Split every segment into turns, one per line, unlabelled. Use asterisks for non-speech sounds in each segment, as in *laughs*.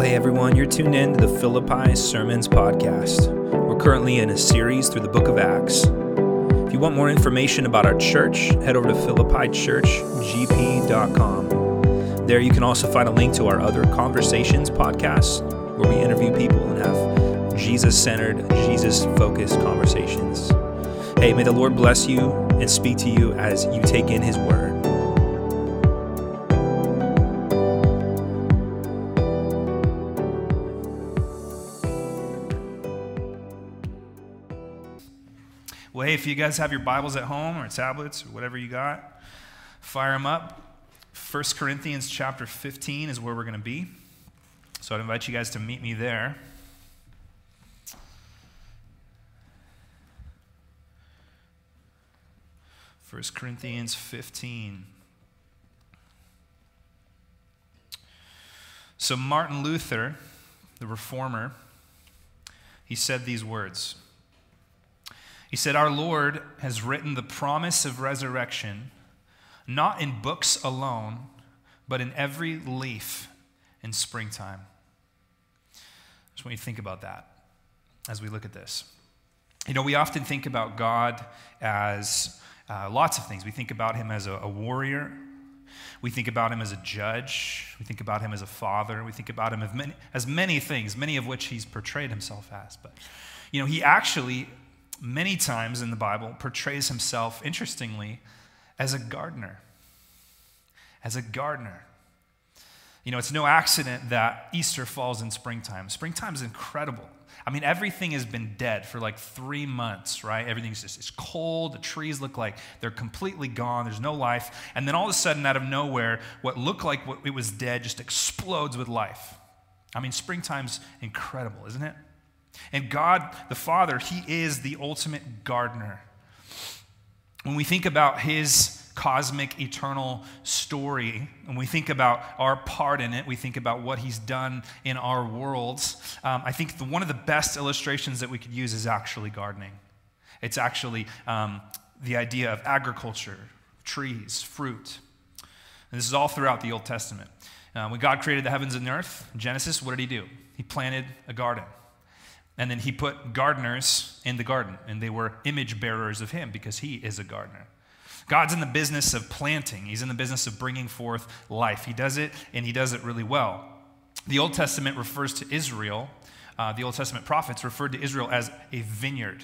Well, hey everyone, you're tuned in to the Philippi Sermons Podcast. We're currently in a series through the book of Acts. If you want more information about our church, head over to philippichurchgp.com. There you can also find a link to our other Conversations podcasts where we interview people and have Jesus centered, Jesus focused conversations. Hey, may the Lord bless you and speak to you as you take in His word.
Hey, if you guys have your Bibles at home or tablets or whatever you got, fire them up. 1 Corinthians chapter 15 is where we're going to be. So I'd invite you guys to meet me there. First Corinthians 15. So Martin Luther, the reformer, he said these words. He said, Our Lord has written the promise of resurrection not in books alone, but in every leaf in springtime. Just want you to think about that as we look at this. You know, we often think about God as uh, lots of things. We think about him as a, a warrior. We think about him as a judge. We think about him as a father. We think about him as many, as many things, many of which he's portrayed himself as. But, you know, he actually many times in the Bible, portrays himself, interestingly, as a gardener. As a gardener. You know, it's no accident that Easter falls in springtime. Springtime is incredible. I mean, everything has been dead for like three months, right? Everything's just it's cold. The trees look like they're completely gone. There's no life. And then all of a sudden, out of nowhere, what looked like what it was dead just explodes with life. I mean, springtime's incredible, isn't it? And God, the Father, He is the ultimate gardener. When we think about His cosmic, eternal story, and we think about our part in it, we think about what He's done in our worlds, um, I think the, one of the best illustrations that we could use is actually gardening. It's actually um, the idea of agriculture, trees, fruit. And this is all throughout the Old Testament. Uh, when God created the heavens and the earth, Genesis, what did He do? He planted a garden. And then he put gardeners in the garden, and they were image bearers of him because he is a gardener. God's in the business of planting, he's in the business of bringing forth life. He does it, and he does it really well. The Old Testament refers to Israel, uh, the Old Testament prophets referred to Israel as a vineyard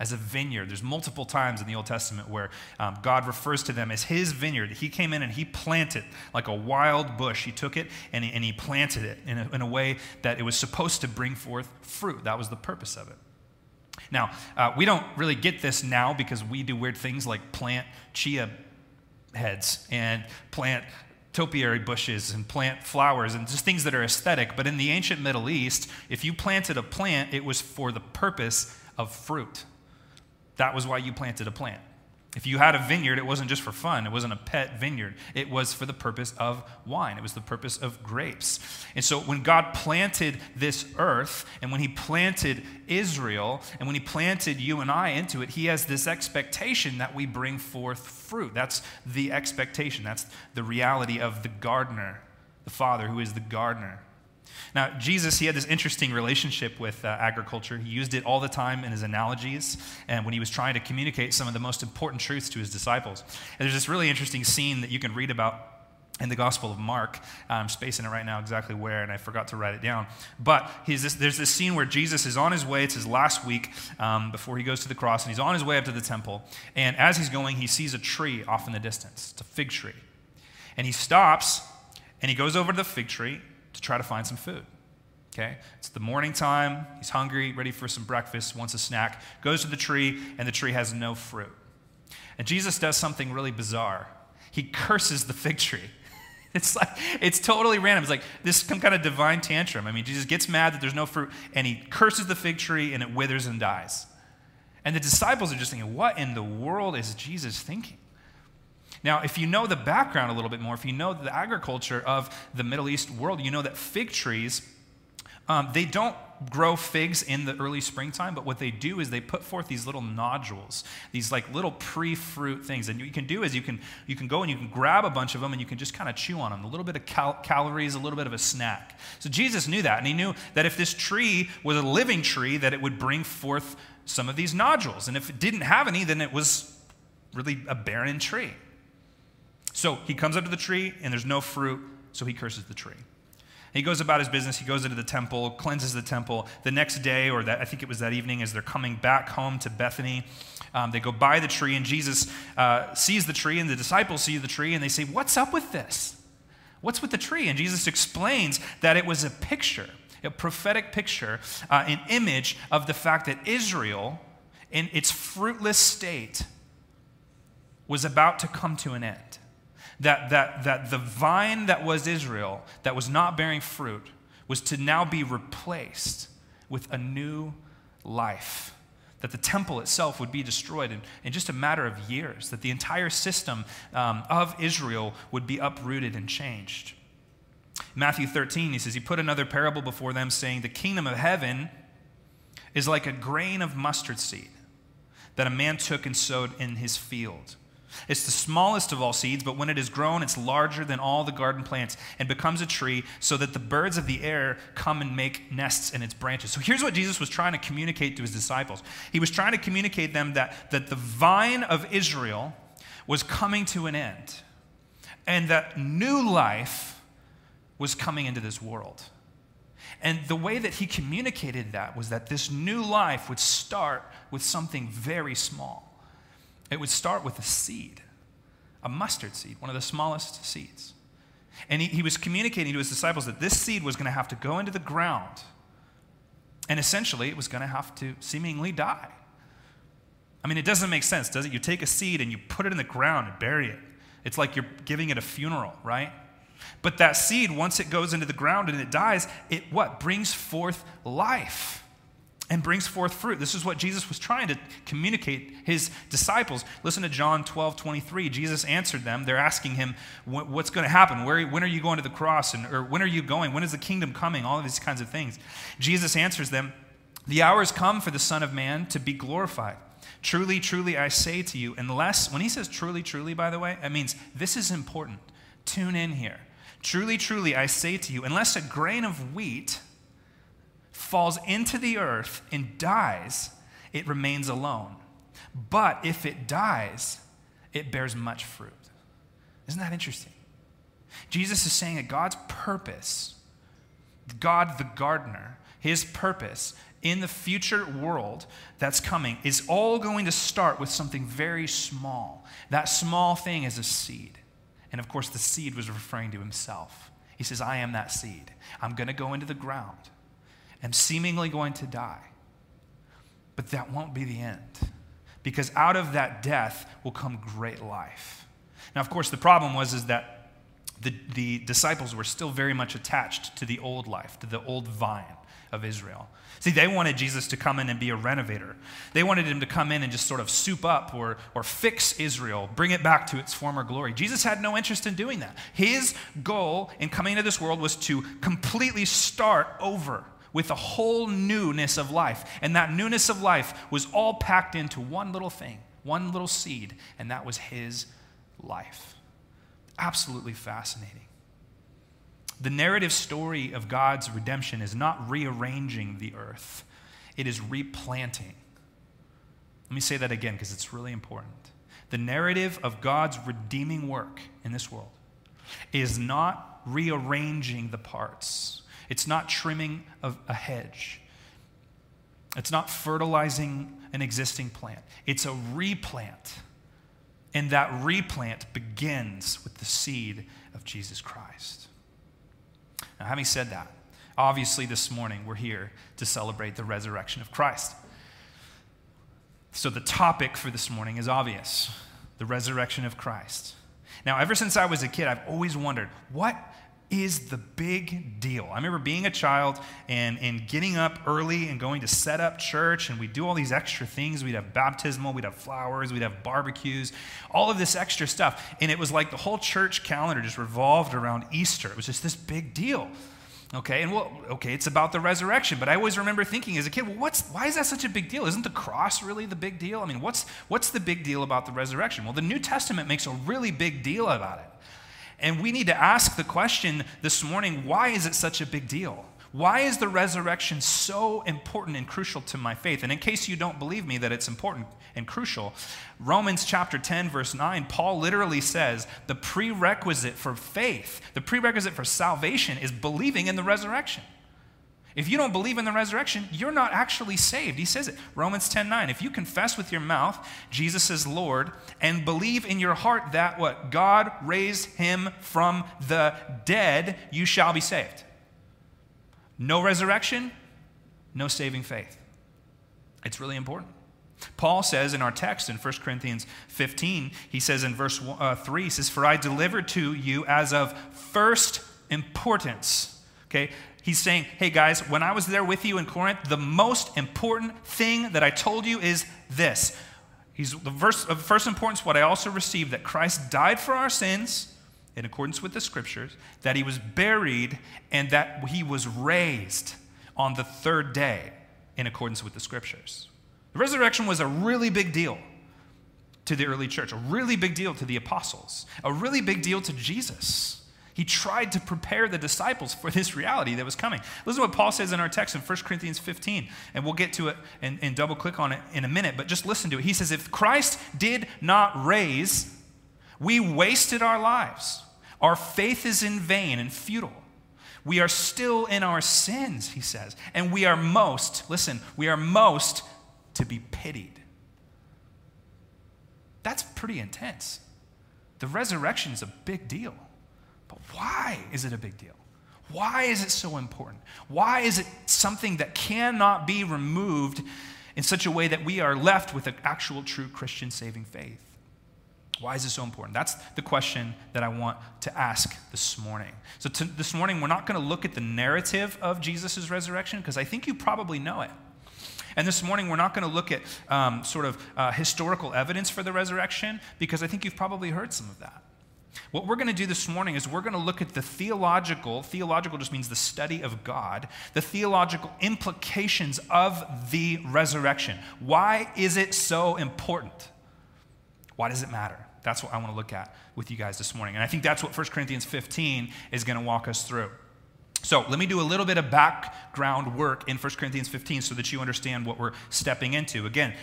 as a vineyard. There's multiple times in the Old Testament where um, God refers to them as his vineyard. He came in and he planted like a wild bush. He took it and he, and he planted it in a, in a way that it was supposed to bring forth fruit. That was the purpose of it. Now, uh, we don't really get this now because we do weird things like plant chia heads and plant topiary bushes and plant flowers and just things that are aesthetic. But in the ancient Middle East, if you planted a plant, it was for the purpose of fruit. That was why you planted a plant. If you had a vineyard, it wasn't just for fun. It wasn't a pet vineyard. It was for the purpose of wine. It was the purpose of grapes. And so when God planted this earth, and when He planted Israel, and when He planted you and I into it, He has this expectation that we bring forth fruit. That's the expectation. That's the reality of the gardener, the Father who is the gardener. Now, Jesus, he had this interesting relationship with uh, agriculture. He used it all the time in his analogies and when he was trying to communicate some of the most important truths to his disciples. And there's this really interesting scene that you can read about in the Gospel of Mark. I'm spacing it right now exactly where, and I forgot to write it down. But this, there's this scene where Jesus is on his way. It's his last week um, before he goes to the cross, and he's on his way up to the temple. And as he's going, he sees a tree off in the distance. It's a fig tree. And he stops, and he goes over to the fig tree, to try to find some food. Okay? It's the morning time. He's hungry, ready for some breakfast, wants a snack, goes to the tree, and the tree has no fruit. And Jesus does something really bizarre. He curses the fig tree. *laughs* It's like, it's totally random. It's like this some kind of divine tantrum. I mean, Jesus gets mad that there's no fruit, and he curses the fig tree, and it withers and dies. And the disciples are just thinking, what in the world is Jesus thinking? Now, if you know the background a little bit more, if you know the agriculture of the Middle East world, you know that fig trees Um, they don't grow figs in the early springtime, but what they do is they put forth these little nodules, these like little pre-fruit things. And what you can do is you can you can go and you can grab a bunch of them and you can just kind of chew on them. A little bit of cal- calories, a little bit of a snack. So Jesus knew that, and he knew that if this tree was a living tree, that it would bring forth some of these nodules. And if it didn't have any, then it was really a barren tree. So he comes up to the tree and there's no fruit, so he curses the tree. He goes about his business. He goes into the temple, cleanses the temple. The next day, or that I think it was that evening, as they're coming back home to Bethany, um, they go by the tree, and Jesus uh, sees the tree, and the disciples see the tree, and they say, "What's up with this? What's with the tree?" And Jesus explains that it was a picture, a prophetic picture, uh, an image of the fact that Israel, in its fruitless state, was about to come to an end that, that, that the vine that was Israel, that was not bearing fruit, was to now be replaced with a new life. That the temple itself would be destroyed in, in just a matter of years, that the entire system um, of Israel would be uprooted and changed. Matthew 13, he says, He put another parable before them, saying, The kingdom of heaven is like a grain of mustard seed that a man took and sowed in his field. It's the smallest of all seeds, but when it is grown, it's larger than all the garden plants and becomes a tree, so that the birds of the air come and make nests in its branches. So here's what Jesus was trying to communicate to his disciples He was trying to communicate them that, that the vine of Israel was coming to an end, and that new life was coming into this world. And the way that he communicated that was that this new life would start with something very small. It would start with a seed, a mustard seed, one of the smallest seeds. And he, he was communicating to his disciples that this seed was going to have to go into the ground. And essentially, it was going to have to seemingly die. I mean, it doesn't make sense, does it? You take a seed and you put it in the ground and bury it. It's like you're giving it a funeral, right? But that seed, once it goes into the ground and it dies, it what? Brings forth life and brings forth fruit. This is what Jesus was trying to communicate his disciples. Listen to John 12, 23. Jesus answered them. They're asking him, What's going to happen? Where, when are you going to the cross? And, or when are you going? When is the kingdom coming? All of these kinds of things. Jesus answers them, The hour has come for the Son of Man to be glorified. Truly, truly, I say to you, unless, when he says truly, truly, by the way, that means this is important. Tune in here. Truly, truly, I say to you, unless a grain of wheat falls into the earth and dies, it remains alone. But if it dies, it bears much fruit. Isn't that interesting? Jesus is saying that God's purpose, God the gardener, his purpose in the future world that's coming is all going to start with something very small. That small thing is a seed. And of course, the seed was referring to himself. He says, I am that seed. I'm going to go into the ground am seemingly going to die. But that won't be the end, because out of that death will come great life. Now, of course, the problem was is that the, the disciples were still very much attached to the old life, to the old vine of Israel. See, they wanted Jesus to come in and be a renovator. They wanted him to come in and just sort of soup up or, or fix Israel, bring it back to its former glory. Jesus had no interest in doing that. His goal in coming into this world was to completely start over with a whole newness of life. And that newness of life was all packed into one little thing, one little seed, and that was his life. Absolutely fascinating. The narrative story of God's redemption is not rearranging the earth, it is replanting. Let me say that again because it's really important. The narrative of God's redeeming work in this world is not rearranging the parts it's not trimming a, a hedge. It's not fertilizing an existing plant. It's a replant. And that replant begins with the seed of Jesus Christ. Now, having said that, obviously this morning we're here to celebrate the resurrection of Christ. So the topic for this morning is obvious the resurrection of Christ. Now, ever since I was a kid, I've always wondered what is the big deal. I remember being a child and, and getting up early and going to set up church, and we'd do all these extra things. We'd have baptismal, we'd have flowers, we'd have barbecues, all of this extra stuff. And it was like the whole church calendar just revolved around Easter. It was just this big deal. Okay, and well, okay, it's about the resurrection, but I always remember thinking as a kid, well, what's, why is that such a big deal? Isn't the cross really the big deal? I mean, what's, what's the big deal about the resurrection? Well, the New Testament makes a really big deal about it. And we need to ask the question this morning why is it such a big deal? Why is the resurrection so important and crucial to my faith? And in case you don't believe me that it's important and crucial, Romans chapter 10, verse 9, Paul literally says the prerequisite for faith, the prerequisite for salvation is believing in the resurrection. If you don't believe in the resurrection, you're not actually saved. He says it. Romans 10 9. If you confess with your mouth Jesus is Lord and believe in your heart that what? God raised him from the dead, you shall be saved. No resurrection, no saving faith. It's really important. Paul says in our text in 1 Corinthians 15, he says in verse uh, 3, he says, For I delivered to you as of first importance. Okay? He's saying, Hey guys, when I was there with you in Corinth, the most important thing that I told you is this. He's the verse of first importance, what I also received, that Christ died for our sins in accordance with the scriptures, that he was buried, and that he was raised on the third day in accordance with the scriptures. The resurrection was a really big deal to the early church, a really big deal to the apostles, a really big deal to Jesus. He tried to prepare the disciples for this reality that was coming. Listen to what Paul says in our text in 1 Corinthians 15, and we'll get to it and, and double click on it in a minute, but just listen to it. He says, If Christ did not raise, we wasted our lives. Our faith is in vain and futile. We are still in our sins, he says. And we are most, listen, we are most to be pitied. That's pretty intense. The resurrection is a big deal. But why is it a big deal? Why is it so important? Why is it something that cannot be removed in such a way that we are left with an actual true Christian saving faith? Why is this so important? That's the question that I want to ask this morning. So, to, this morning, we're not going to look at the narrative of Jesus' resurrection because I think you probably know it. And this morning, we're not going to look at um, sort of uh, historical evidence for the resurrection because I think you've probably heard some of that. What we're going to do this morning is we're going to look at the theological, theological just means the study of God, the theological implications of the resurrection. Why is it so important? Why does it matter? That's what I want to look at with you guys this morning. And I think that's what 1 Corinthians 15 is going to walk us through. So let me do a little bit of background work in 1 Corinthians 15 so that you understand what we're stepping into. Again,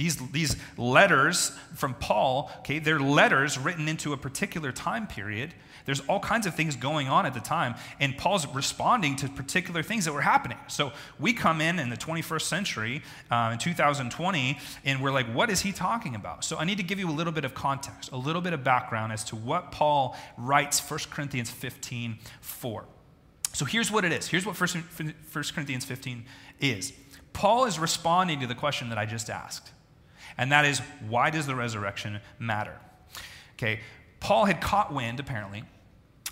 these, these letters from Paul, okay, they're letters written into a particular time period. There's all kinds of things going on at the time, and Paul's responding to particular things that were happening. So we come in in the 21st century, uh, in 2020, and we're like, what is he talking about? So I need to give you a little bit of context, a little bit of background as to what Paul writes 1 Corinthians 15 for. So here's what it is. Here's what 1 Corinthians 15 is. Paul is responding to the question that I just asked and that is why does the resurrection matter? Okay, Paul had caught wind, apparently,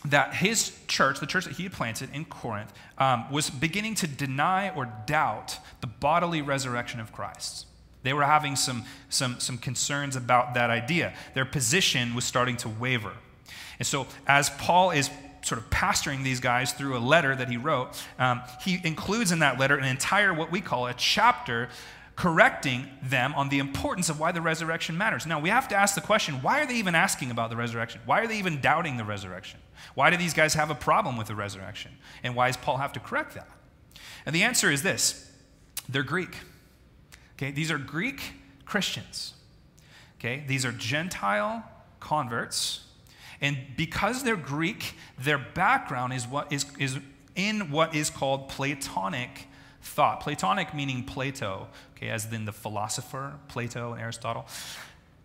that his church, the church that he had planted in Corinth, um, was beginning to deny or doubt the bodily resurrection of Christ. They were having some, some, some concerns about that idea. Their position was starting to waver. And so, as Paul is sort of pastoring these guys through a letter that he wrote, um, he includes in that letter an entire, what we call a chapter correcting them on the importance of why the resurrection matters. Now, we have to ask the question why are they even asking about the resurrection? Why are they even doubting the resurrection? Why do these guys have a problem with the resurrection? And why does Paul have to correct that? And the answer is this they're Greek. Okay, these are Greek Christians. Okay, these are Gentile converts. And because they're Greek, their background is what is, is in what is called Platonic thought. Platonic meaning Plato, okay, as in the philosopher, Plato and Aristotle.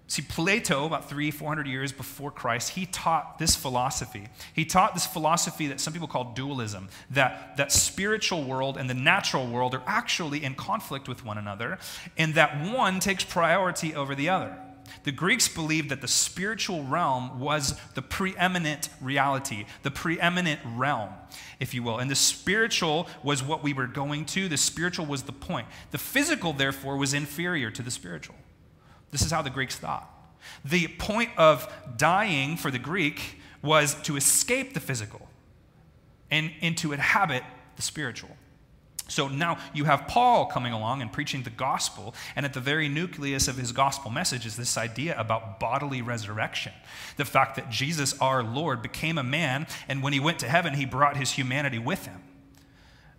See, Plato, about three, four hundred years before Christ, he taught this philosophy. He taught this philosophy that some people call dualism, that that spiritual world and the natural world are actually in conflict with one another, and that one takes priority over the other. The Greeks believed that the spiritual realm was the preeminent reality, the preeminent realm, if you will. And the spiritual was what we were going to, the spiritual was the point. The physical, therefore, was inferior to the spiritual. This is how the Greeks thought. The point of dying for the Greek was to escape the physical and, and to inhabit the spiritual. So now you have Paul coming along and preaching the gospel, and at the very nucleus of his gospel message is this idea about bodily resurrection. The fact that Jesus, our Lord, became a man, and when he went to heaven, he brought his humanity with him.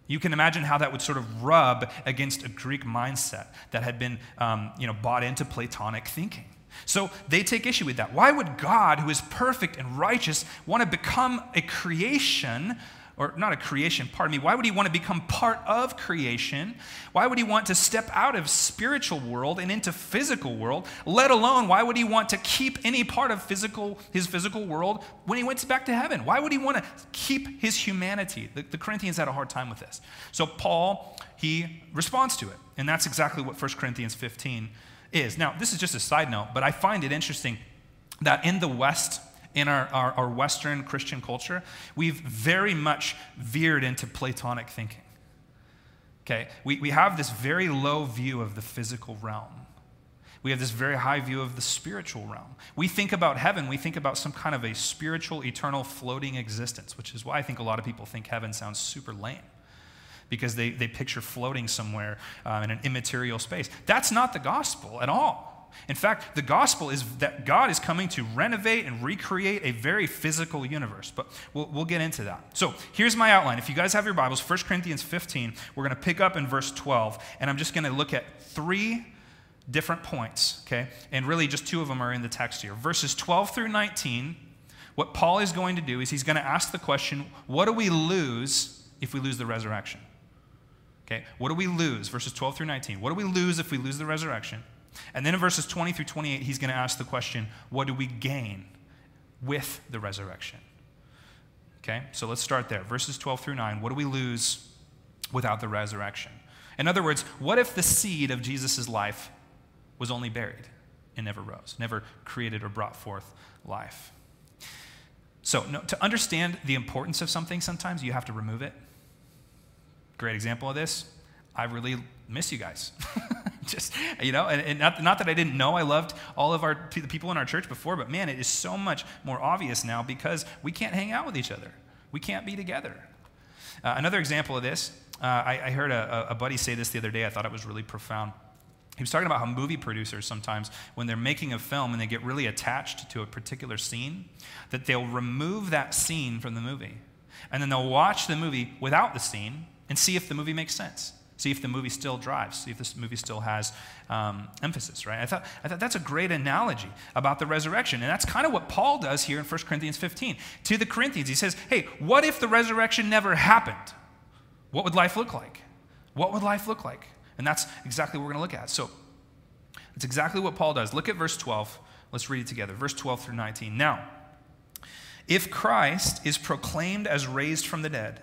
You can imagine how that would sort of rub against a Greek mindset that had been um, you know, bought into Platonic thinking. So they take issue with that. Why would God, who is perfect and righteous, want to become a creation or not a creation, pardon me, why would he want to become part of creation? Why would he want to step out of spiritual world and into physical world? Let alone, why would he want to keep any part of physical, his physical world when he went back to heaven? Why would he want to keep his humanity? The, the Corinthians had a hard time with this. So Paul, he responds to it. And that's exactly what 1 Corinthians 15 is. Now, this is just a side note, but I find it interesting that in the West, in our, our, our, Western Christian culture, we've very much veered into Platonic thinking. Okay? We, we have this very low view of the physical realm. We have this very high view of the spiritual realm. We think about heaven, we think about some kind of a spiritual, eternal, floating existence, which is why I think a lot of people think heaven sounds super lame because they, they picture floating somewhere uh, in an immaterial space. That's not the gospel at all. In fact, the gospel is that God is coming to renovate and recreate a very physical universe. But we'll, we'll get into that. So here's my outline. If you guys have your Bibles, 1 Corinthians 15, we're going to pick up in verse 12, and I'm just going to look at three different points, okay? And really, just two of them are in the text here. Verses 12 through 19, what Paul is going to do is he's going to ask the question what do we lose if we lose the resurrection? Okay, what do we lose? Verses 12 through 19. What do we lose if we lose the resurrection? And then in verses 20 through 28, he's going to ask the question what do we gain with the resurrection? Okay, so let's start there. Verses 12 through 9. What do we lose without the resurrection? In other words, what if the seed of Jesus' life was only buried and never rose, never created or brought forth life? So, no, to understand the importance of something, sometimes you have to remove it. Great example of this I really miss you guys. *laughs* *laughs* just you know and, and, not, not that i didn't know i loved all of our the people in our church before but man it is so much more obvious now because we can't hang out with each other we can't be together uh, another example of this uh, I, I, heard a, a buddy say this the other day i thought it was really profound he was talking about how movie producers sometimes, when they're making a film and they get really attached to a particular scene, that they'll remove that scene from the movie. And then they'll watch the movie without the scene and see if the movie makes sense. See if the movie still drives. See if this movie still has um, emphasis, right? I thought, I thought that's a great analogy about the resurrection. And that's kind of what Paul does here in 1 Corinthians 15. To the Corinthians, he says, hey, what if the resurrection never happened? What would life look like? What would life look like? And that's exactly what we're going to look at. So that's exactly what Paul does. Look at verse 12. Let's read it together. Verse 12 through 19. Now, if Christ is proclaimed as raised from the dead,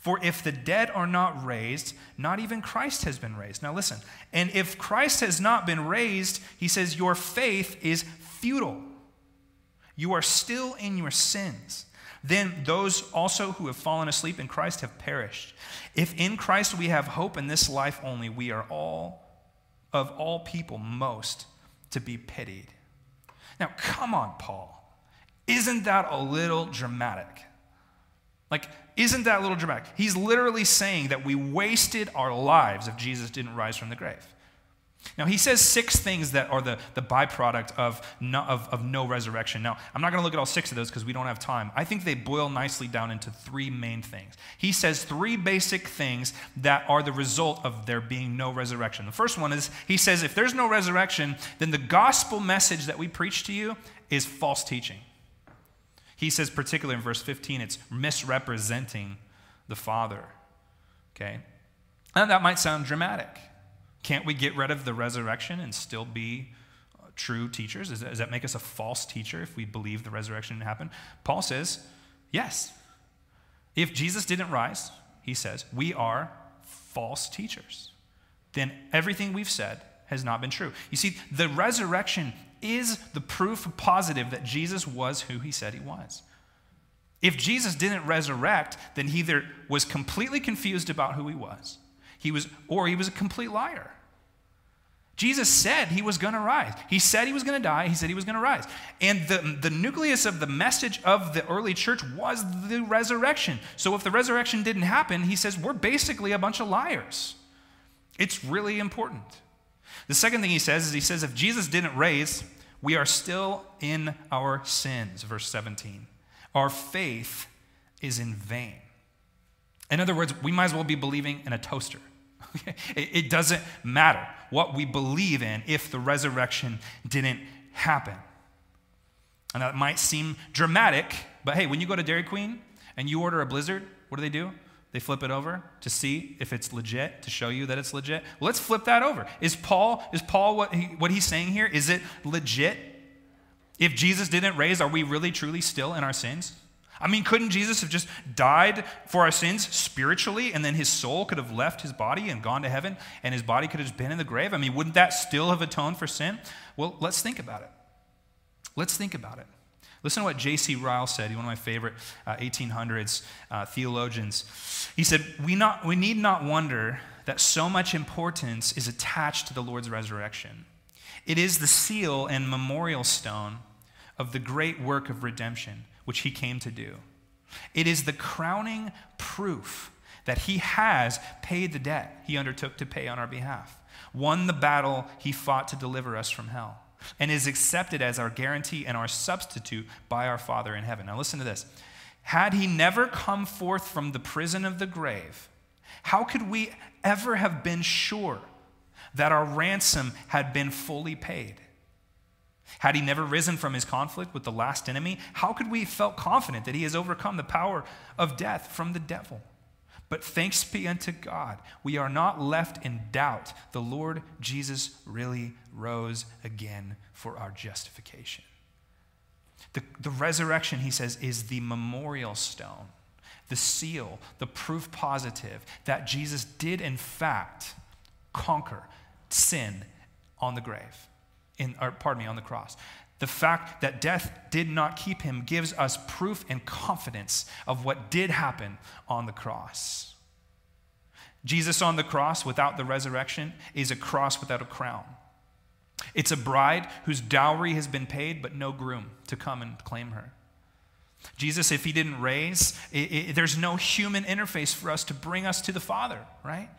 For if the dead are not raised, not even Christ has been raised. Now listen, and if Christ has not been raised, he says, your faith is futile. You are still in your sins. Then those also who have fallen asleep in Christ have perished. If in Christ we have hope in this life only, we are all, of all people, most to be pitied. Now, come on, Paul. Isn't that a little dramatic? Like, isn't that a little dramatic? He's literally saying that we wasted our lives if Jesus didn't rise from the grave. Now, he says six things that are the, the byproduct of no, of, of no resurrection. Now, I'm not going to look at all six of those because we don't have time. I think they boil nicely down into three main things. He says three basic things that are the result of there being no resurrection. The first one is he says, if there's no resurrection, then the gospel message that we preach to you is false teaching. He says, particularly in verse 15, it's misrepresenting the Father. Okay? And that might sound dramatic. Can't we get rid of the resurrection and still be uh, true teachers? Does that, does that make us a false teacher if we believe the resurrection didn't happen? Paul says, yes. If Jesus didn't rise, he says, we are false teachers, then everything we've said has not been true. You see, the resurrection is the proof positive that Jesus was who he said he was. If Jesus didn't resurrect, then he either was completely confused about who he was, he was, or he was a complete liar. Jesus said he was going to rise. He said he was going to die. He said he was going to rise. And the, the nucleus of the message of the early church was the resurrection. So if the resurrection didn't happen, he says, we're basically a bunch of liars. It's really important. The second thing he says is he says, if Jesus didn't raise, we are still in our sins, verse 17. Our faith is in vain. In other words, we might as well be believing in a toaster. *laughs* it doesn't matter what we believe in if the resurrection didn't happen. And that might seem dramatic, but hey, when you go to Dairy Queen and you order a blizzard, what do they do? They flip it over to see if it's legit, to show you that it's legit. Well, let's flip that over. Is Paul, is Paul what, he, what he's saying here, is it legit? If Jesus didn't raise, are we really truly still in our sins? I mean, couldn't Jesus have just died for our sins spiritually and then his soul could have left his body and gone to heaven and his body could have been in the grave? I mean, wouldn't that still have atoned for sin? Well, let's think about it. Let's think about it. Listen to what J.C. Ryle said, one of my favorite uh, 1800s uh, theologians. He said, we, not, we need not wonder that so much importance is attached to the Lord's resurrection. It is the seal and memorial stone of the great work of redemption which he came to do. It is the crowning proof that he has paid the debt he undertook to pay on our behalf, won the battle he fought to deliver us from hell, and is accepted as our guarantee and our substitute by our Father in heaven. Now, listen to this. Had he never come forth from the prison of the grave, how could we ever have been sure that our ransom had been fully paid? Had he never risen from his conflict with the last enemy, how could we have felt confident that he has overcome the power of death from the devil? But thanks be unto God, we are not left in doubt. The Lord Jesus really rose again for our justification. The, the resurrection, he says, is the memorial stone, the seal, the proof positive that Jesus did, in fact, conquer sin on the grave in, or pardon me, on the cross. The fact that death did not keep him gives us proof and confidence of what did happen on the cross. Jesus on the cross without the resurrection is a cross without a crown. It's a bride whose dowry has been paid, but no groom to come and claim her. Jesus, if he didn't raise, it, it, there's no human interface for us to bring us to the Father, right?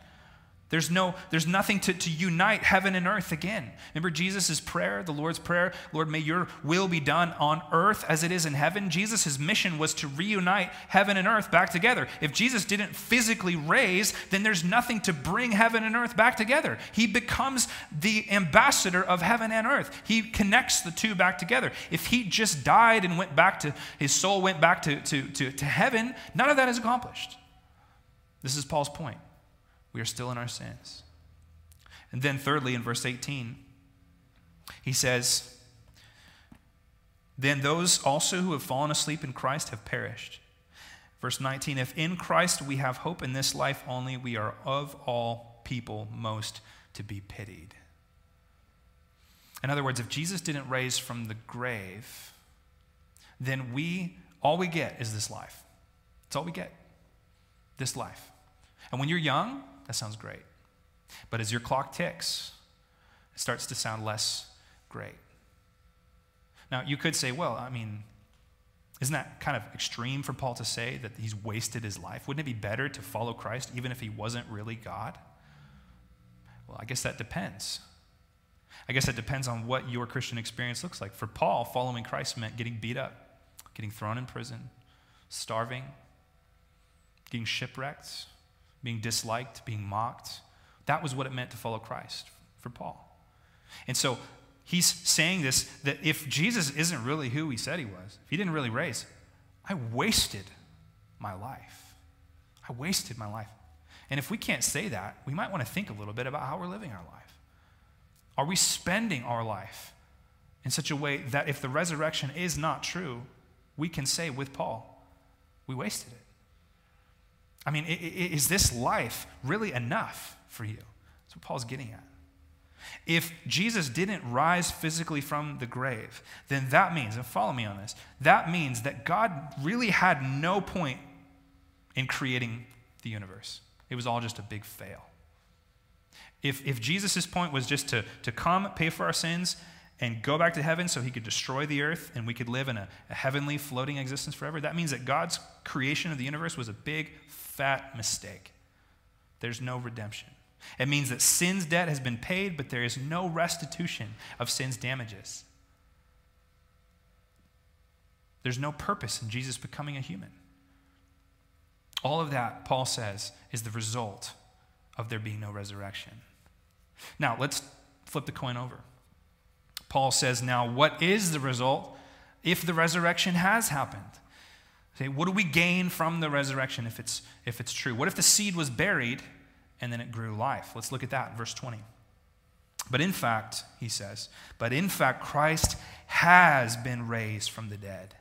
There's, no, there's nothing to, to unite heaven and earth again. Remember Jesus' prayer, the Lord's Prayer? Lord, may your will be done on earth as it is in heaven. Jesus' mission was to reunite heaven and earth back together. If Jesus didn't physically raise, then there's nothing to bring heaven and earth back together. He becomes the ambassador of heaven and earth. He connects the two back together. If he just died and went back to, his soul went back to, to, to, to heaven, none of that is accomplished. This is Paul's point we are still in our sins. And then, thirdly, in verse 18, he says, Then those also who have fallen asleep in Christ have perished. Verse 19, If in Christ we have hope in this life only, we are of all people most to be pitied. In other words, if Jesus didn't raise from the grave, then we, all we get is this life. It's all we get. This life. And when you're young, that sounds great. But as your clock ticks, it starts to sound less great. Now, you could say, well, I mean, isn't that kind of extreme for Paul to say that he's wasted his life? Wouldn't it be better to follow Christ even if he wasn't really God? Well, I guess that depends. I guess that depends on what your Christian experience looks like. For Paul, following Christ meant getting beat up, getting thrown in prison, starving, getting shipwrecked, being disliked, being mocked. That was what it meant to follow Christ for Paul. And so he's saying this that if Jesus isn't really who he said he was, if he didn't really raise, I wasted my life. I wasted my life. And if we can't say that, we might want to think a little bit about how we're living our life. Are we spending our life in such a way that if the resurrection is not true, we can say with Paul, we wasted it? I mean, is this life really enough for you? That's what Paul's getting at. If Jesus didn't rise physically from the grave, then that means, and follow me on this, that means that God really had no point in creating the universe. It was all just a big fail. If, if Jesus' point was just to, to come, pay for our sins, and go back to heaven so he could destroy the earth and we could live in a, a heavenly floating existence forever, that means that God's creation of the universe was a big, fat mistake. There's no redemption. It means that sin's debt has been paid, but there is no restitution of sin's damages. There's no purpose in Jesus becoming a human. All of that, Paul says, is the result of there being no resurrection. Now, let's flip the coin over. Paul says, now, what is the result if the resurrection has happened? Say, what do we gain from the resurrection if it's, if it's true? What if the seed was buried and then it grew life? Let's look at that, verse 20. But in fact, he says, but in fact, Christ has been raised from the dead.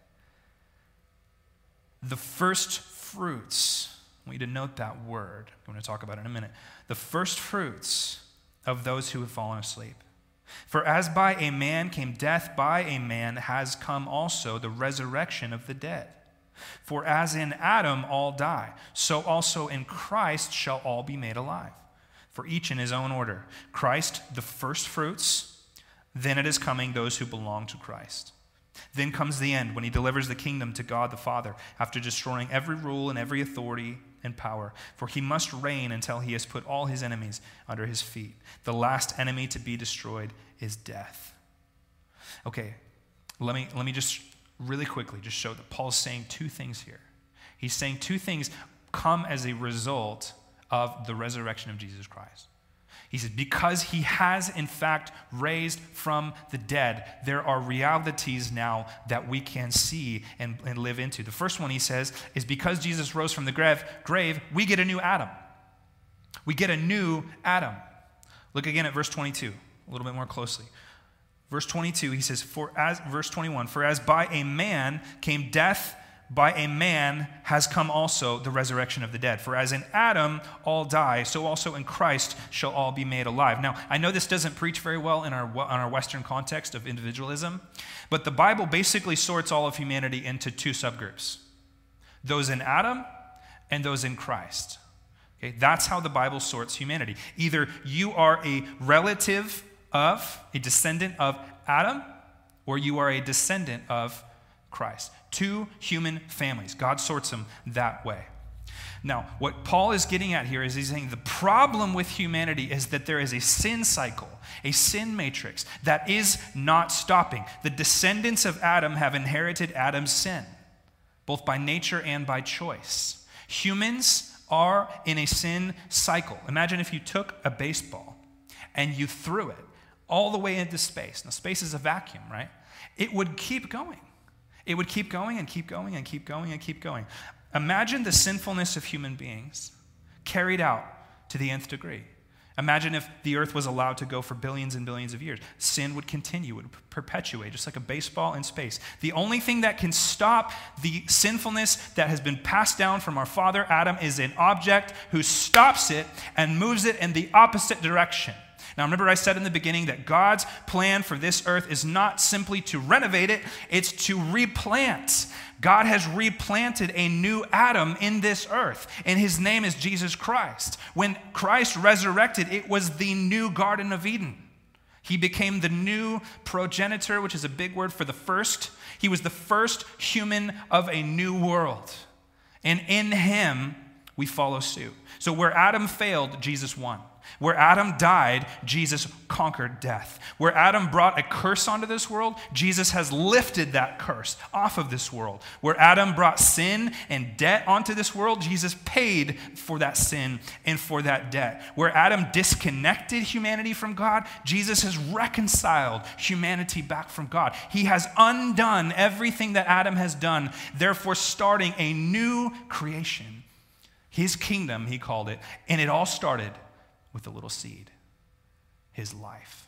The first fruits, I want you to note that word. I'm going to talk about it in a minute. The first fruits of those who have fallen asleep. For as by a man came death, by a man has come also the resurrection of the dead. For as in Adam all die, so also in Christ shall all be made alive. For each in his own order Christ the firstfruits, then it is coming those who belong to Christ. Then comes the end when he delivers the kingdom to God the Father after destroying every rule and every authority and power. For he must reign until he has put all his enemies under his feet. The last enemy to be destroyed is death. Okay, let me, let me just really quickly just show that Paul's saying two things here. He's saying two things come as a result of the resurrection of Jesus Christ. He says, because he has in fact raised from the dead, there are realities now that we can see and, and live into. The first one he says is because Jesus rose from the grave, grave, we get a new Adam. We get a new Adam. Look again at verse 22, a little bit more closely. Verse 22, he says, For as verse 21, for as by a man came death by a man has come also the resurrection of the dead. For as in Adam all die, so also in Christ shall all be made alive. Now, I know this doesn't preach very well in our, in our Western context of individualism, but the Bible basically sorts all of humanity into two subgroups those in Adam and those in Christ. Okay, that's how the Bible sorts humanity. Either you are a relative of, a descendant of Adam, or you are a descendant of Christ. Two human families. God sorts them that way. Now, what Paul is getting at here is he's saying the problem with humanity is that there is a sin cycle, a sin matrix that is not stopping. The descendants of Adam have inherited Adam's sin, both by nature and by choice. Humans are in a sin cycle. Imagine if you took a baseball and you threw it all the way into space. Now, space is a vacuum, right? It would keep going. It would keep going and keep going and keep going and keep going. Imagine the sinfulness of human beings carried out to the nth degree. Imagine if the earth was allowed to go for billions and billions of years. Sin would continue, would perpetuate, just like a baseball in space. The only thing that can stop the sinfulness that has been passed down from our father Adam is an object who stops it and moves it in the opposite direction. Now, remember, I said in the beginning that God's plan for this earth is not simply to renovate it, it's to replant. God has replanted a new Adam in this earth, and his name is Jesus Christ. When Christ resurrected, it was the new Garden of Eden. He became the new progenitor, which is a big word for the first. He was the first human of a new world. And in him, we follow suit. So where Adam failed, Jesus won. Where Adam died, Jesus conquered death. Where Adam brought a curse onto this world, Jesus has lifted that curse off of this world. Where Adam brought sin and debt onto this world, Jesus paid for that sin and for that debt. Where Adam disconnected humanity from God, Jesus has reconciled humanity back from God. He has undone everything that Adam has done, therefore, starting a new creation. His kingdom, he called it, and it all started with a little seed his life.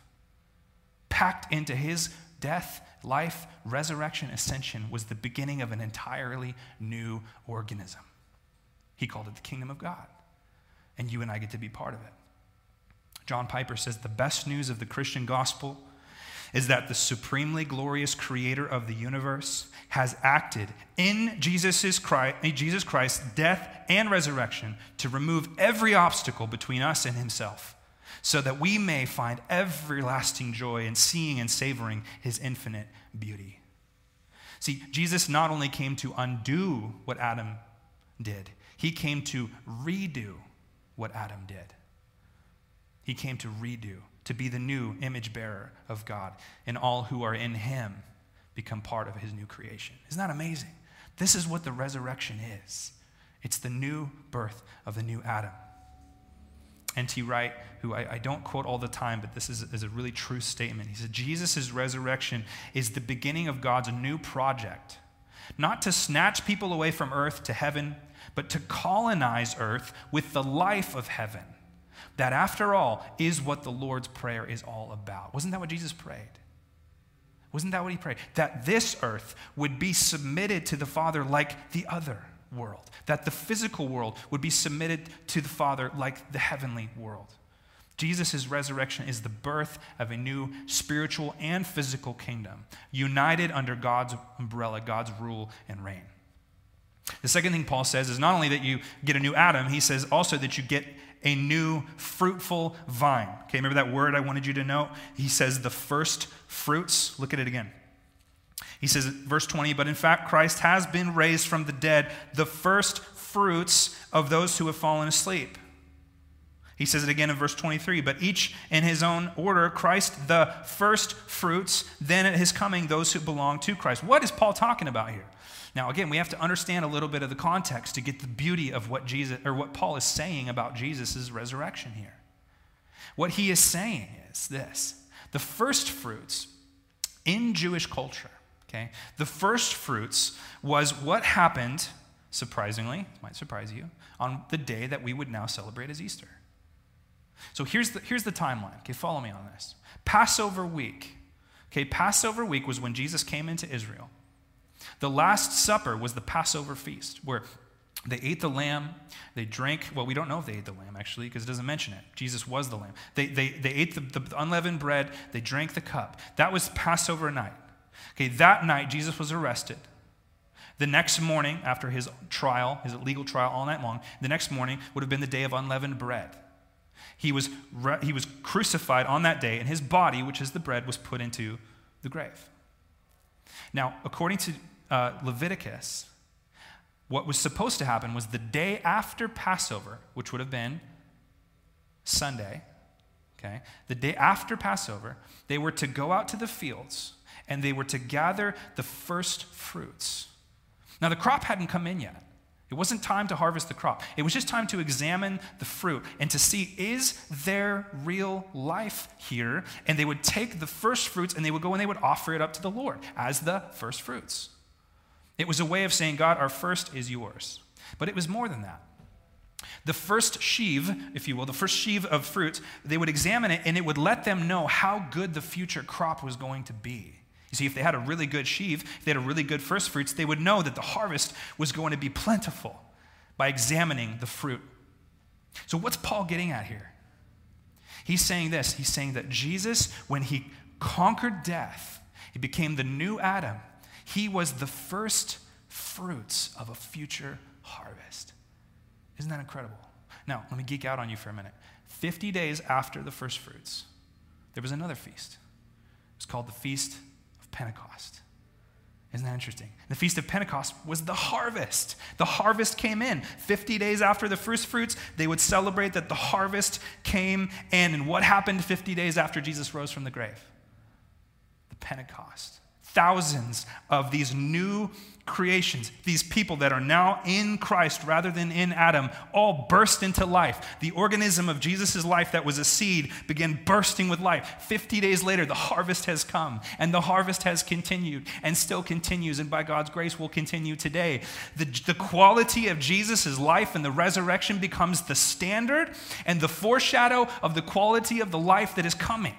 Packed into his death, life, resurrection, ascension was the beginning of an entirely new organism. He called it the kingdom of God. And you and I get to be part of it. John Piper says the best news of the Christian gospel is that the supremely glorious creator of the universe has acted in Jesus Christ, Jesus Christ's death and resurrection to remove every obstacle between us and himself so that we may find everlasting joy in seeing and savoring his infinite beauty. See, Jesus not only came to undo what Adam did, he came to redo what Adam did. He came to redo, to be the new image bearer of God, and all who are in him become part of his new creation. Isn't that amazing? This is what the resurrection is it's the new birth of the new Adam. N.T. Wright, who I, I, don't quote all the time, but this is, is a really true statement. He said, Jesus' resurrection is the beginning of God's new project, not to snatch people away from earth to heaven, but to colonize earth with the life of heaven that, after all, is what the Lord's Prayer is all about. Wasn't that what Jesus prayed? Wasn't that what he prayed? That this earth would be submitted to the Father like the other world, that the physical world would be submitted to the Father like the heavenly world. Jesus' resurrection is the birth of a new spiritual and physical kingdom, united under God's umbrella, God's rule and reign. The second thing Paul says is not only that you get a new Adam, he says also that you get a new fruitful vine. Okay, remember that word I wanted you to know? He says the first fruits. Look at it again. He says, verse 20, but in fact, Christ has been raised from the dead, the first fruits of those who have fallen asleep. He says it again in verse 23, but each in his own order, Christ the first fruits, then at his coming, those who belong to Christ. What is Paul talking about here? Now, again, we have to understand a little bit of the context to get the beauty of what Jesus or what Paul is saying about Jesus' resurrection here. What he is saying is this the first fruits in Jewish culture, okay, the first fruits was what happened, surprisingly, might surprise you, on the day that we would now celebrate as Easter. So here's the, here's the timeline. Okay, follow me on this. Passover week. Okay, Passover week was when Jesus came into Israel. The Last Supper was the Passover feast where they ate the lamb, they drank, well, we don't know if they ate the lamb actually because it doesn't mention it. Jesus was the lamb. They, they, they ate the, the unleavened bread, they drank the cup. That was Passover night. Okay, that night Jesus was arrested. The next morning, after his trial, his legal trial all night long, the next morning would have been the day of unleavened bread. He was, he was crucified on that day, and his body, which is the bread, was put into the grave. Now, according to uh, Leviticus, what was supposed to happen was the day after Passover, which would have been Sunday, okay, the day after Passover, they were to go out to the fields and they were to gather the first fruits. Now, the crop hadn't come in yet. It wasn't time to harvest the crop. It was just time to examine the fruit and to see is there real life here? And they would take the first fruits and they would go and they would offer it up to the Lord as the first fruits. It was a way of saying, God, our first is yours. But it was more than that. The first sheaf, if you will, the first sheaf of fruits, they would examine it and it would let them know how good the future crop was going to be. You see, if they had a really good sheaf, if they had a really good first fruits, they would know that the harvest was going to be plentiful by examining the fruit. So, what's Paul getting at here? He's saying this He's saying that Jesus, when he conquered death, he became the new Adam. He was the first fruits of a future harvest. Isn't that incredible? Now, let me geek out on you for a minute. 50 days after the first fruits, there was another feast. It was called the Feast of Pentecost. Isn't that interesting? The Feast of Pentecost was the harvest. The harvest came in. 50 days after the first fruits, they would celebrate that the harvest came in. And what happened 50 days after Jesus rose from the grave? The Pentecost. Thousands of these new creations, these people that are now in Christ rather than in Adam, all burst into life. The organism of Jesus' life that was a seed began bursting with life. 50 days later, the harvest has come, and the harvest has continued and still continues, and by God's grace will continue today. The, the quality of Jesus' life and the resurrection becomes the standard and the foreshadow of the quality of the life that is coming.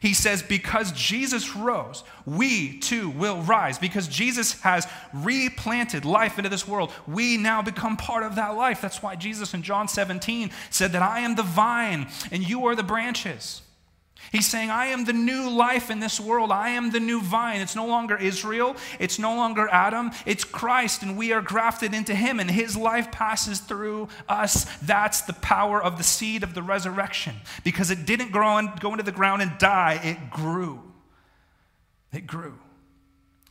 He says, because Jesus rose, we too will rise. Because Jesus has replanted life into this world, we now become part of that life. That's why Jesus in John 17 said that I am the vine and you are the branches. He's saying, I am the new life in this world. I am the new vine. It's no longer Israel. It's no longer Adam. It's Christ, and we are grafted into him, and his life passes through us. That's the power of the seed of the resurrection. Because it didn't grow and go into the ground and die, it grew. It grew.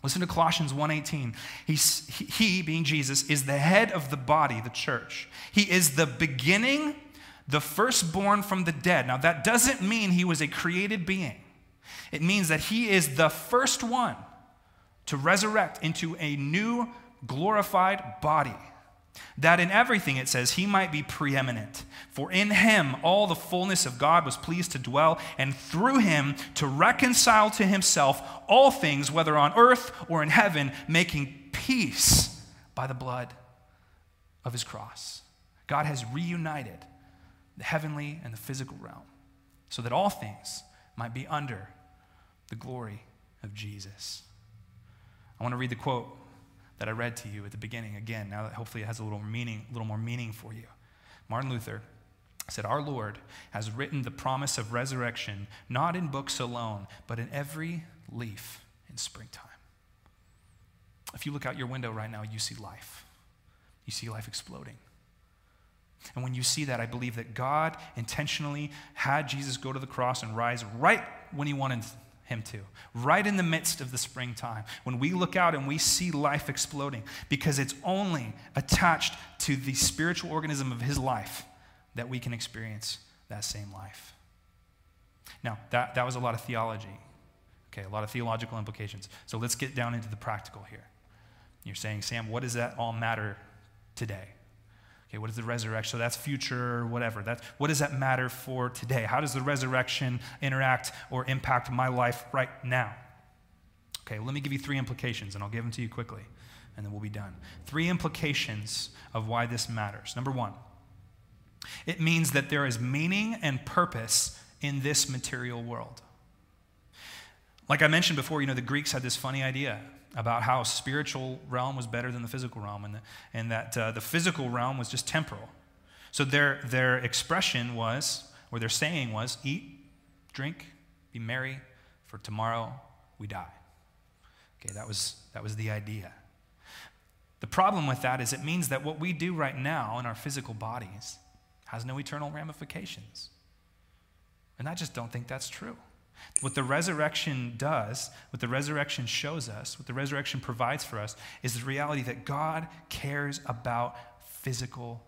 Listen to Colossians 1:18. He's, he, being Jesus, is the head of the body, the church. He is the beginning the firstborn from the dead. Now, that doesn't mean he was a created being, it means that he is the first one to resurrect into a new glorified body. That in everything, it says, he might be preeminent. For in him all the fullness of God was pleased to dwell, and through him to reconcile to himself all things, whether on earth or in heaven, making peace by the blood of his cross. God has reunited the heavenly and the physical realm, so that all things might be under the glory of Jesus. I want to read the quote that I read to you at the beginning again, now that hopefully it has a little meaning, a little more meaning for you. Martin Luther said, Our Lord has written the promise of resurrection not in books alone, but in every leaf in springtime. If you look out your window right now, you see life. You see life exploding. And when you see that, I believe that God intentionally had Jesus go to the cross and rise right when he wanted him to, right in the midst of the springtime. When we look out and we see life exploding, because it's only attached to the spiritual organism of his life that we can experience that same life. Now, that, that was a lot of theology, okay, a lot of theological implications. So let's get down into the practical here. You're saying, Sam, what does that all matter today? Okay, what is the resurrection? So that's future, whatever. That's, what does that matter for today? How does the resurrection interact or impact my life right now? Okay, let me give you three implications, and I'll give them to you quickly, and then we'll be done. Three implications of why this matters. Number one, it means that there is meaning and purpose in this material world. Like I mentioned before, you know, the Greeks had this funny idea about how spiritual realm was better than the physical realm and, the, and that uh, the physical realm was just temporal. So their, their expression was, or their saying was, eat, drink, be merry, for tomorrow we die. Okay, that was, that was the idea. The problem with that is it means that what we do right now in our physical bodies has no eternal ramifications. And I just don't think that's true. What the resurrection does, what the resurrection shows us, what the resurrection provides for us, is the reality that God cares about physical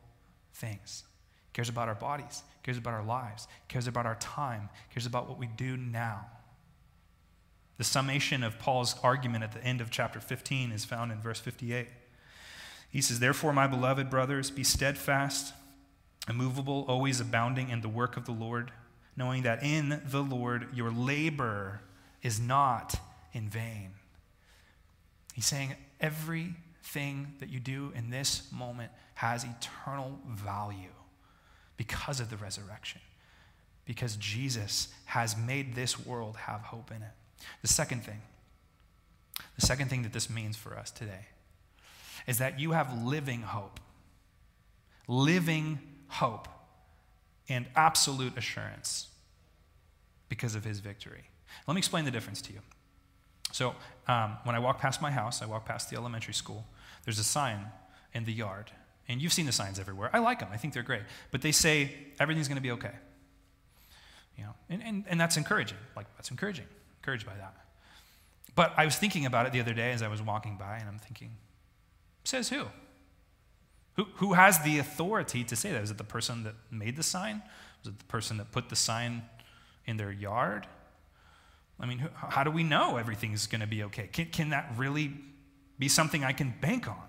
things. He cares about our bodies, cares about our lives, cares about our time, cares about what we do now. The summation of Paul's argument at the end of chapter 15 is found in verse 58. He says, Therefore, my beloved brothers, be steadfast, immovable, always abounding in the work of the Lord knowing that in the Lord your labor is not in vain. He's saying everything that you do in this moment has eternal value because of the resurrection, because Jesus has made this world have hope in it. The second thing, the second thing that this means for us today is that you have living hope. Living hope and absolute assurance because of his victory. Let me explain the difference to you. So, um, when I walk past my house, I walk past the elementary school, there's a sign in the yard. And you've seen the signs everywhere. I like them, I think they're great. But they say everything's going to be okay. You know, and, and, and that's encouraging. Like, that's encouraging. Encouraged by that. But I was thinking about it the other day as I was walking by, and I'm thinking, says who? Who, who has the authority to say that? Is it the person that made the sign? Was it the person that put the sign in their yard? I mean, how do we know everything's going to be okay? Can, can that really be something I can bank on?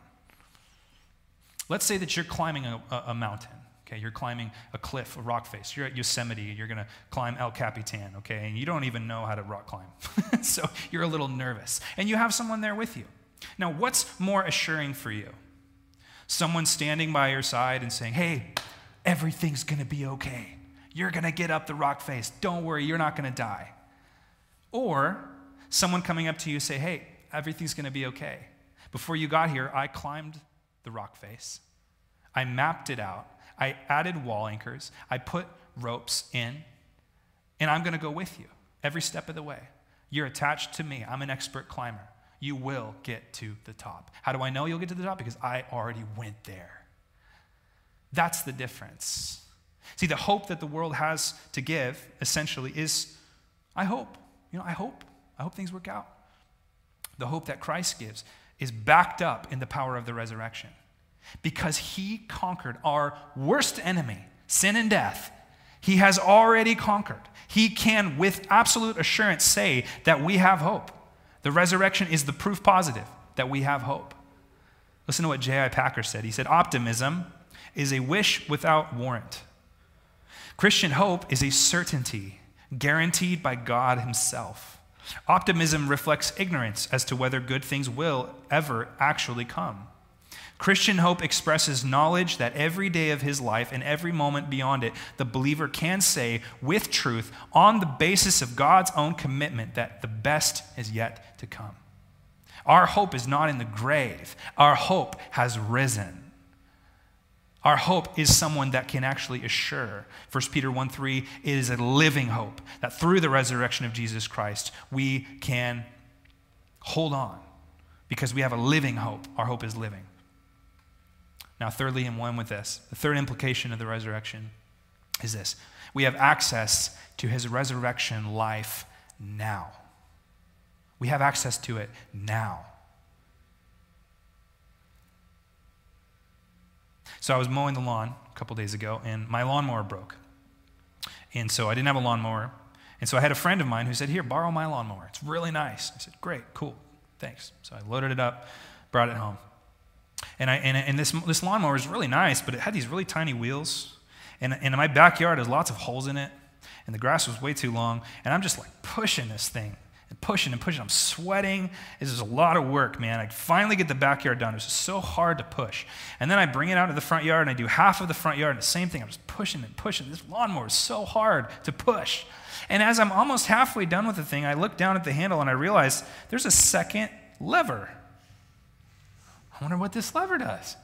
Let's say that you're climbing a, a mountain. Okay, you're climbing a cliff, a rock face. You're at Yosemite, you're gonna climb El Capitan, okay, and you don't even know how to rock climb. *laughs* so you're a little nervous. And you have someone there with you. Now, what's more assuring for you? Someone standing by your side and saying, hey, everything's gonna be okay. You're gonna get up the rock face. Don't worry, you're not gonna die. Or someone coming up to you say, hey, everything's going to be okay. Before you got here, I climbed the rock face. I mapped it out. I added wall anchors. I put ropes in. And I'm going to go with you every step of the way. You're attached to me. I'm an expert climber. You will get to the top. How do I know you'll get to the top? Because I already went there. That's the difference. See, the hope that the world has to give essentially is I hope. You know, I hope. I hope things work out. The hope that Christ gives is backed up in the power of the resurrection because he conquered our worst enemy, sin and death. He has already conquered. He can, with absolute assurance, say that we have hope. The resurrection is the proof positive that we have hope. Listen to what J.I. Packer said. He said, Optimism is a wish without warrant. Christian hope is a certainty guaranteed by God Himself. Optimism reflects ignorance as to whether good things will ever actually come. Christian hope expresses knowledge that every day of his life and every moment beyond it, the believer can say with truth, on the basis of God's own commitment, that the best is yet to come. Our hope is not in the grave, our hope has risen. Our hope is someone that can actually assure. 1 Peter 1 3, it is a living hope that through the resurrection of Jesus Christ, we can hold on because we have a living hope. Our hope is living. Now, thirdly, in one with this, the third implication of the resurrection is this we have access to his resurrection life now. We have access to it now. So I was mowing the lawn a couple days ago, and my lawnmower broke. And so I didn't have a lawnmower. And so I had a friend of mine who said, Here, borrow my lawnmower. It's really nice. I said, Great, cool, thanks. So I loaded it up, brought it home. And, I, and, and this, this lawnmower is really nice, but it had these really tiny wheels. And, and in my backyard, there's lots of holes in it. And the grass was way too long. And I'm just like pushing this thing and pushing and pushing. I'm sweating. This is a lot of work, man. I finally get the backyard done. It It's so hard to push. And then I bring it out to the front yard and I do half of the front yard. And the same thing. I'm just pushing and pushing. This lawnmower is so hard to push. And as I'm almost halfway done with the thing, I look down at the handle and I realize there's a second lever. I wonder what this lever does.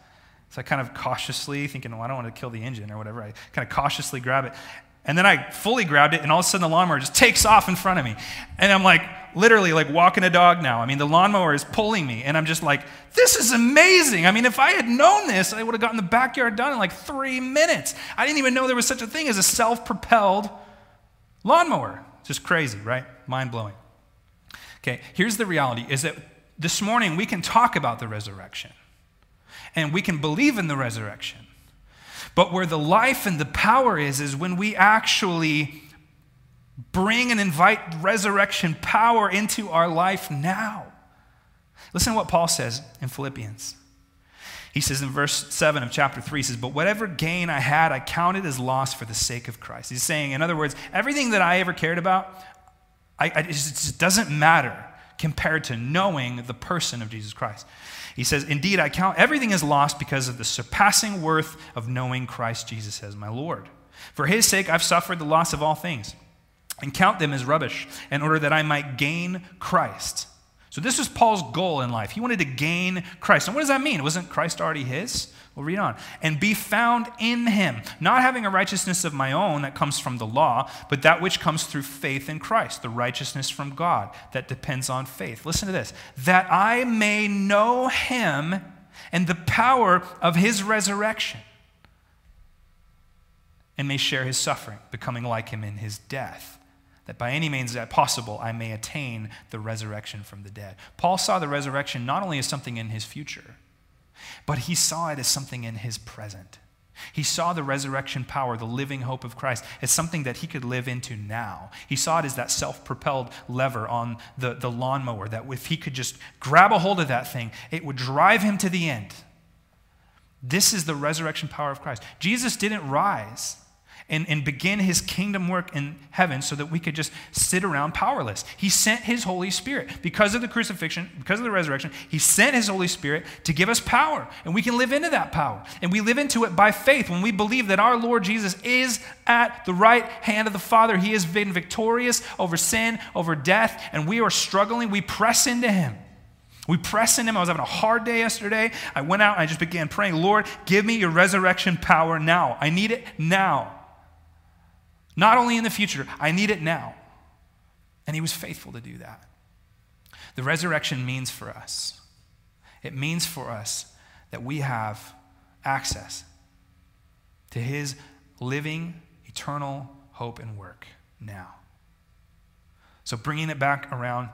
So I kind of cautiously, thinking, well, I don't want to kill the engine or whatever, I kind of cautiously grab it. And then I fully grabbed it, and all of a sudden the lawnmower just takes off in front of me. And I'm like, literally like walking a dog now. I mean, the lawnmower is pulling me, and I'm just like, this is amazing. I mean, if I had known this, I would have gotten the backyard done in like three minutes. I didn't even know there was such a thing as a self propelled lawnmower. Just crazy, right? Mind blowing. Okay, here's the reality is that this morning we can talk about the resurrection and we can believe in the resurrection. But where the life and the power is, is when we actually bring and invite resurrection power into our life now. Listen to what Paul says in Philippians. He says in verse 7 of chapter 3, he says, But whatever gain I had, I counted as loss for the sake of Christ. He's saying, in other words, everything that I ever cared about, I, I, it just doesn't matter compared to knowing the person of Jesus Christ. He says, Indeed, I count everything as lost because of the surpassing worth of knowing Christ Jesus as my Lord. For his sake, I've suffered the loss of all things and count them as rubbish in order that I might gain Christ. So, this was Paul's goal in life. He wanted to gain Christ. And what does that mean? Wasn't Christ already his? We'll read on. And be found in him, not having a righteousness of my own that comes from the law, but that which comes through faith in Christ, the righteousness from God that depends on faith. Listen to this that I may know him and the power of his resurrection, and may share his suffering, becoming like him in his death that by any means that possible I may attain the resurrection from the dead. Paul saw the resurrection not only as something in his future, but he saw it as something in his present. He saw the resurrection power, the living hope of Christ, as something that he could live into now. He saw it as that self propelled lever on the, the lawnmower, that if he could just grab a hold of that thing, it would drive him to the end. This is the resurrection power of Christ. Jesus didn't rise and, and begin his kingdom work in heaven so that we could just sit around powerless. He sent his Holy Spirit. Because of the crucifixion, because of the resurrection, he sent his Holy Spirit to give us power. And we can live into that power. And we live into it by faith when we believe that our Lord Jesus is at the right hand of the Father. He has been victorious over sin, over death, and we are struggling. We press into him. We press in Him. I was having a hard day yesterday. I went out and I just began praying, Lord, give me your resurrection power now. I need it now. Not only in the future, I need it now. And he was faithful to do that. The resurrection means for us, it means for us that we have access to his living, eternal hope and work now. So, bringing it back around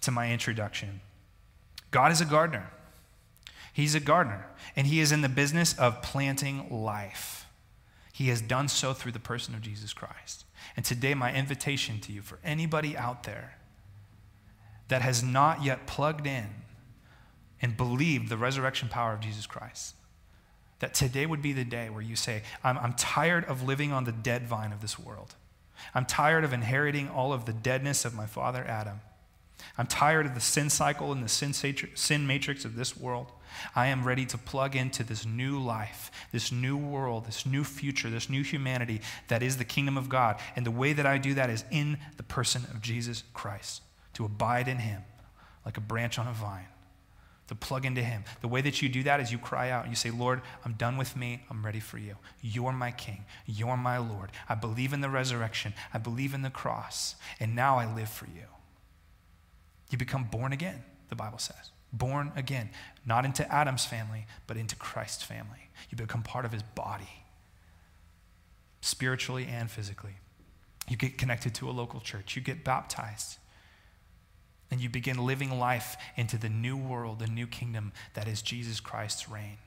to my introduction, God is a gardener. He's a gardener, and he is in the business of planting life. He has done so through the person of Jesus Christ. And today, my invitation to you for anybody out there that has not yet plugged in and believed the resurrection power of Jesus Christ, that today would be the day where you say, I'm, I'm tired of living on the dead vine of this world. I'm tired of inheriting all of the deadness of my father Adam. I'm tired of the sin cycle and the sin matrix of this world. I am ready to plug into this new life, this new world, this new future, this new humanity that is the kingdom of God. And the way that I do that is in the person of Jesus Christ, to abide in Him like a branch on a vine, to plug into Him. The way that you do that is you cry out and you say, Lord, I'm done with me. I'm ready for you. You're my King. You're my Lord. I believe in the resurrection. I believe in the cross. And now I live for you. You become born again, the Bible says born again, not into Adam's family, but into Christ's family. You become part of his body, spiritually and physically. You get connected to a local church, you get baptized, and you begin living life into the new world, the new kingdom that is Jesus Christ's reign.